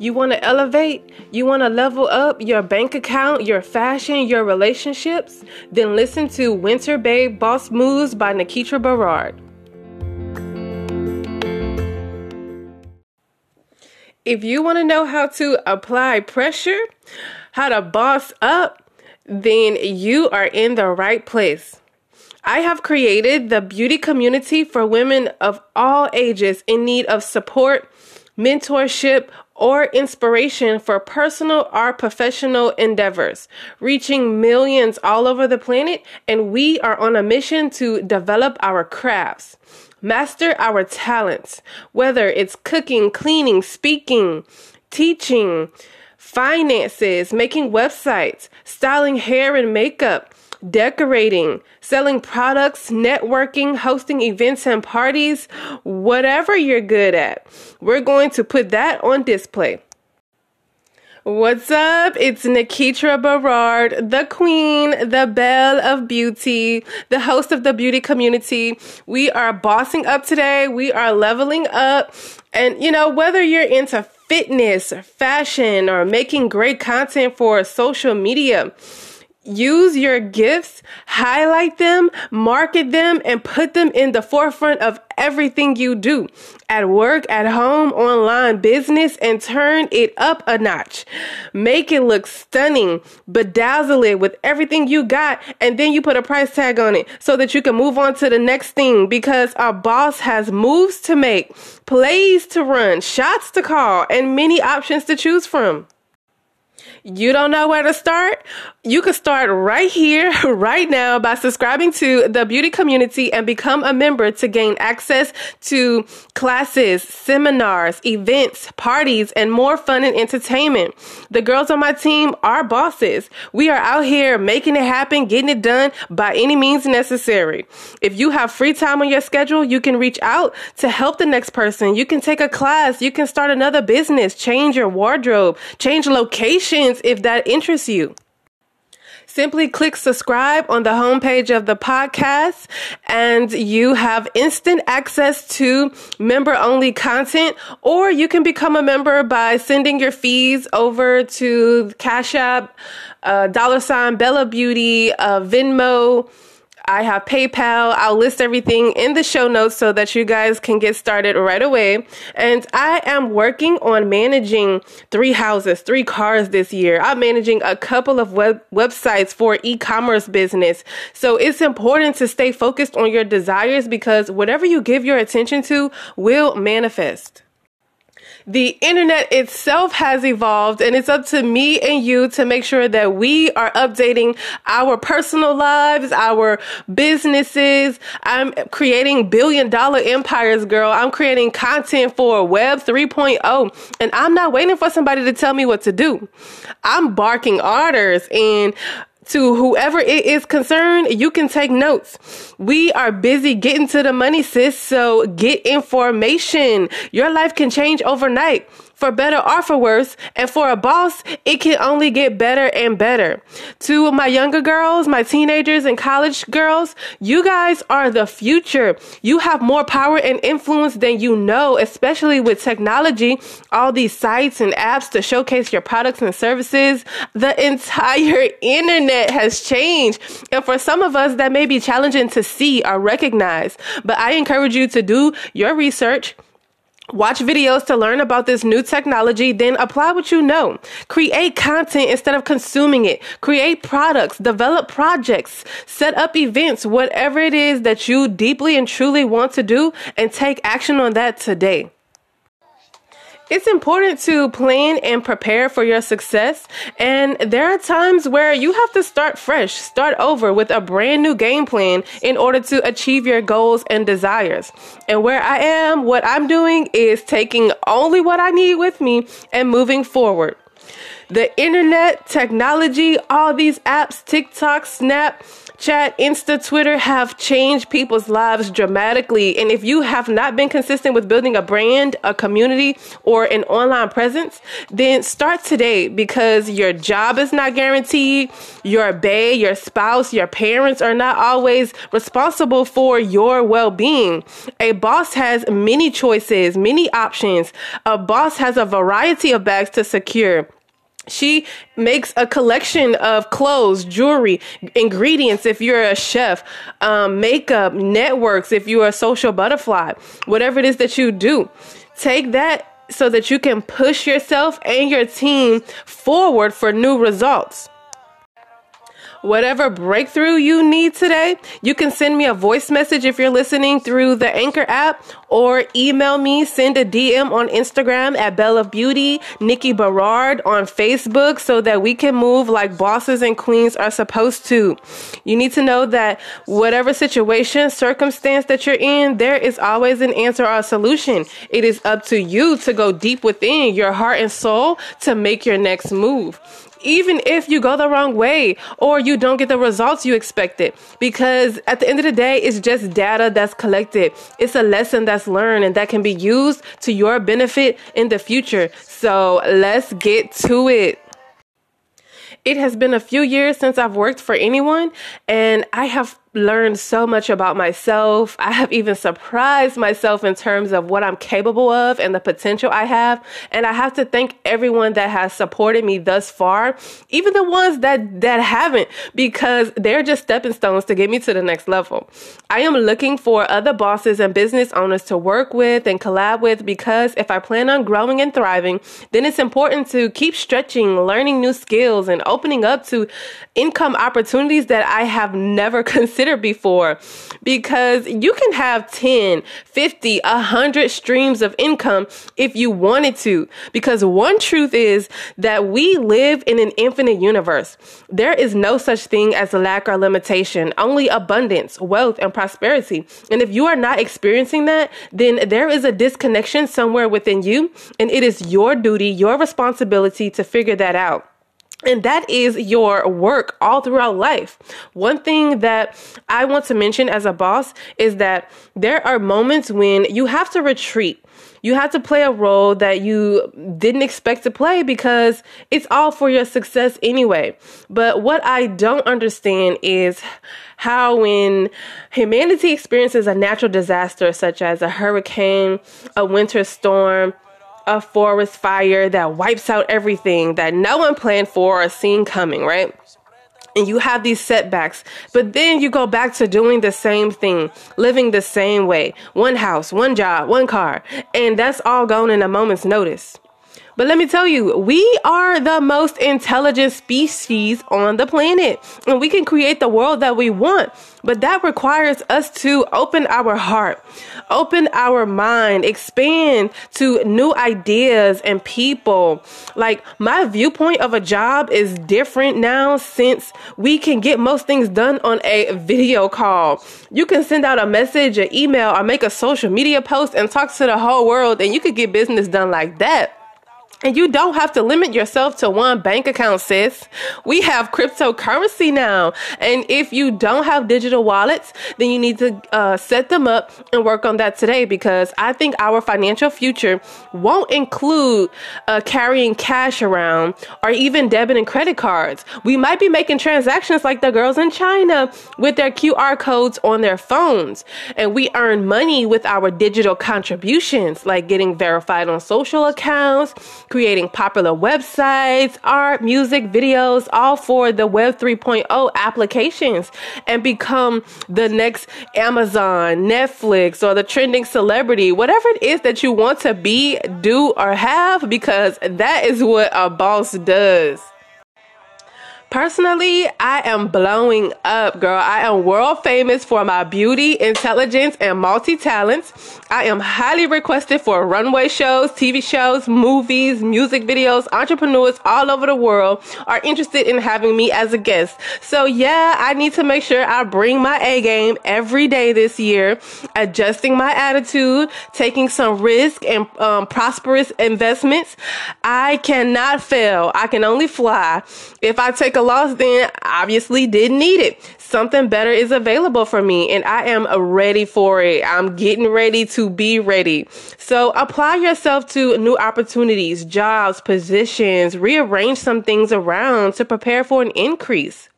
You want to elevate? You want to level up your bank account, your fashion, your relationships? Then listen to Winter Babe Boss Moves by Nikitra Berard. If you want to know how to apply pressure, how to boss up, then you are in the right place. I have created the beauty community for women of all ages in need of support, mentorship, or inspiration for personal or professional endeavors, reaching millions all over the planet. And we are on a mission to develop our crafts, master our talents, whether it's cooking, cleaning, speaking, teaching, finances, making websites, styling hair and makeup decorating, selling products, networking, hosting events and parties, whatever you're good at. We're going to put that on display. What's up? It's Nikitra Berard, the queen, the belle of beauty, the host of the beauty community. We are bossing up today. We are leveling up. And you know, whether you're into fitness, fashion, or making great content for social media, use your gifts, highlight them, market them, and put them in the forefront of everything you do at work, at home, online, business, and turn it up a notch. Make it look stunning, bedazzle it with everything you got, and then you put a price tag on it so that you can move on to the next thing because our boss has moves to make, plays to run, shots to call, and many options to choose from. You don't know where to start? You can start right here, right now by subscribing to the beauty community and become a member to gain access to classes, seminars, events, parties, and more fun and entertainment. The girls on my team are bosses. We are out here making it happen, getting it done by any means necessary. If you have free time on your schedule, you can reach out to help the next person. You can take a class. You can start another business, change your wardrobe, change if that interests you. Simply click subscribe on the homepage of the podcast and you have instant access to member only content or you can become a member by sending your fees over to Cash App, uh, dollar sign Bella Beauty, uh, Venmo, I have PayPal. I'll list everything in the show notes so that you guys can get started right away. And I am working on managing three houses, three cars this year. I'm managing a couple of web websites for e-commerce business. So it's important to stay focused on your desires because whatever you give your attention to will manifest. The internet itself has evolved, and it's up to me and you to make sure that we are updating our personal lives, our businesses. I'm creating billion dollar empires, girl. I'm creating content for Web 3.0, and I'm not waiting for somebody to tell me what to do. I'm barking orders and to whoever it is concerned, you can take notes. We are busy getting to the money, sis. So get information. Your life can change overnight for better or for worse. And for a boss, it can only get better and better. To my younger girls, my teenagers and college girls, you guys are the future. You have more power and influence than you know, especially with technology, all these sites and apps to showcase your products and services. The entire internet has changed. And for some of us, that may be challenging to see or recognize. But I encourage you to do your research Watch videos to learn about this new technology, then apply what you know. Create content instead of consuming it. Create products, develop projects, set up events, whatever it is that you deeply and truly want to do, and take action on that today. It's important to plan and prepare for your success. And there are times where you have to start fresh, start over with a brand new game plan in order to achieve your goals and desires. And where I am, what I'm doing is taking only what I need with me and moving forward. The internet, technology, all these apps, TikTok, Snap, Snapchat, Insta, Twitter have changed people's lives dramatically. And if you have not been consistent with building a brand, a community, or an online presence, then start today because your job is not guaranteed. Your bae, your spouse, your parents are not always responsible for your well being. A boss has many choices, many options. A boss has a variety of bags to secure. She makes a collection of clothes, jewelry, ingredients if you're a chef, um, makeup, networks if you're a social butterfly, whatever it is that you do. Take that so that you can push yourself and your team forward for new results whatever breakthrough you need today, you can send me a voice message if you're listening through the Anchor app or email me, send a DM on Instagram at Belle of Beauty, Nikki Berard on Facebook so that we can move like bosses and queens are supposed to. You need to know that whatever situation, circumstance that you're in, there is always an answer or a solution. It is up to you to go deep within your heart and soul to make your next move even if you go the wrong way or you don't get the results you expected. Because at the end of the day, it's just data that's collected. It's a lesson that's learned and that can be used to your benefit in the future. So let's get to it. It has been a few years since I've worked for anyone, and I have learned so much about myself. I have even surprised myself in terms of what I'm capable of and the potential I have. And I have to thank everyone that has supported me thus far, even the ones that that haven't because they're just stepping stones to get me to the next level. I am looking for other bosses and business owners to work with and collab with because if I plan on growing and thriving, then it's important to keep stretching, learning new skills and opening up to income opportunities that I have never considered considered before because you can have 10, 50, 100 streams of income if you wanted to. Because one truth is that we live in an infinite universe. There is no such thing as a lack or limitation, only abundance, wealth, and prosperity. And if you are not experiencing that, then there is a disconnection somewhere within you, and it is your duty, your responsibility to figure that out. And that is your work all throughout life. One thing that I want to mention as a boss is that there are moments when you have to retreat. You have to play a role that you didn't expect to play because it's all for your success anyway. But what I don't understand is how when humanity experiences a natural disaster such as a hurricane, a winter storm, a forest fire that wipes out everything that no one planned for or seen coming, right? And you have these setbacks, but then you go back to doing the same thing, living the same way. One house, one job, one car, and that's all gone in a moment's notice. But let me tell you, we are the most intelligent species on the planet, and we can create the world that we want. But that requires us to open our heart, open our mind, expand to new ideas and people. Like my viewpoint of a job is different now since we can get most things done on a video call. You can send out a message, an email, or make a social media post and talk to the whole world, and you could get business done like that. And you don't have to limit yourself to one bank account, sis. We have cryptocurrency now. And if you don't have digital wallets, then you need to uh, set them up and work on that today because I think our financial future won't include uh, carrying cash around or even debit and credit cards. We might be making transactions like the girls in China with their QR codes on their phones. And we earn money with our digital contributions, like getting verified on social accounts creating popular websites, art, music, videos, all for the Web 3.0 applications and become the next Amazon, Netflix, or the trending celebrity, whatever it is that you want to be, do, or have, because that is what a boss does. Personally, I am blowing up, girl. I am world famous for my beauty, intelligence, and multi talents. I am highly requested for runway shows, TV shows, movies, music videos. Entrepreneurs all over the world are interested in having me as a guest. So, yeah, I need to make sure I bring my A game every day this year, adjusting my attitude, taking some risk and um, prosperous investments. I cannot fail. I can only fly. If I take a a loss, then obviously didn't need it. Something better is available for me and I am ready for it. I'm getting ready to be ready. So apply yourself to new opportunities, jobs, positions, rearrange some things around to prepare for an increase.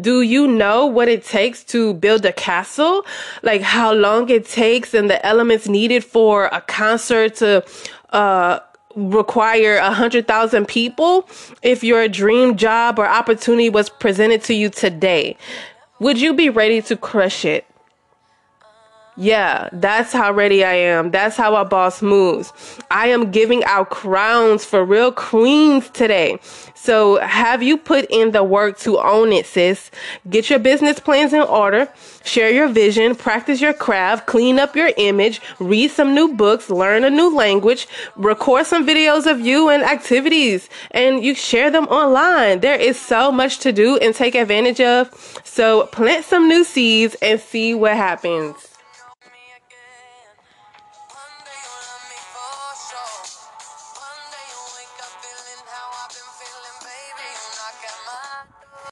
Do you know what it takes to build a castle? Like how long it takes and the elements needed for a concert to uh, require a hundred thousand people if your dream job or opportunity was presented to you today? Would you be ready to crush it? Yeah, that's how ready I am. That's how our boss moves. I am giving out crowns for real queens today. So have you put in the work to own it, sis? Get your business plans in order, share your vision, practice your craft, clean up your image, read some new books, learn a new language, record some videos of you and activities, and you share them online. There is so much to do and take advantage of. So plant some new seeds and see what happens.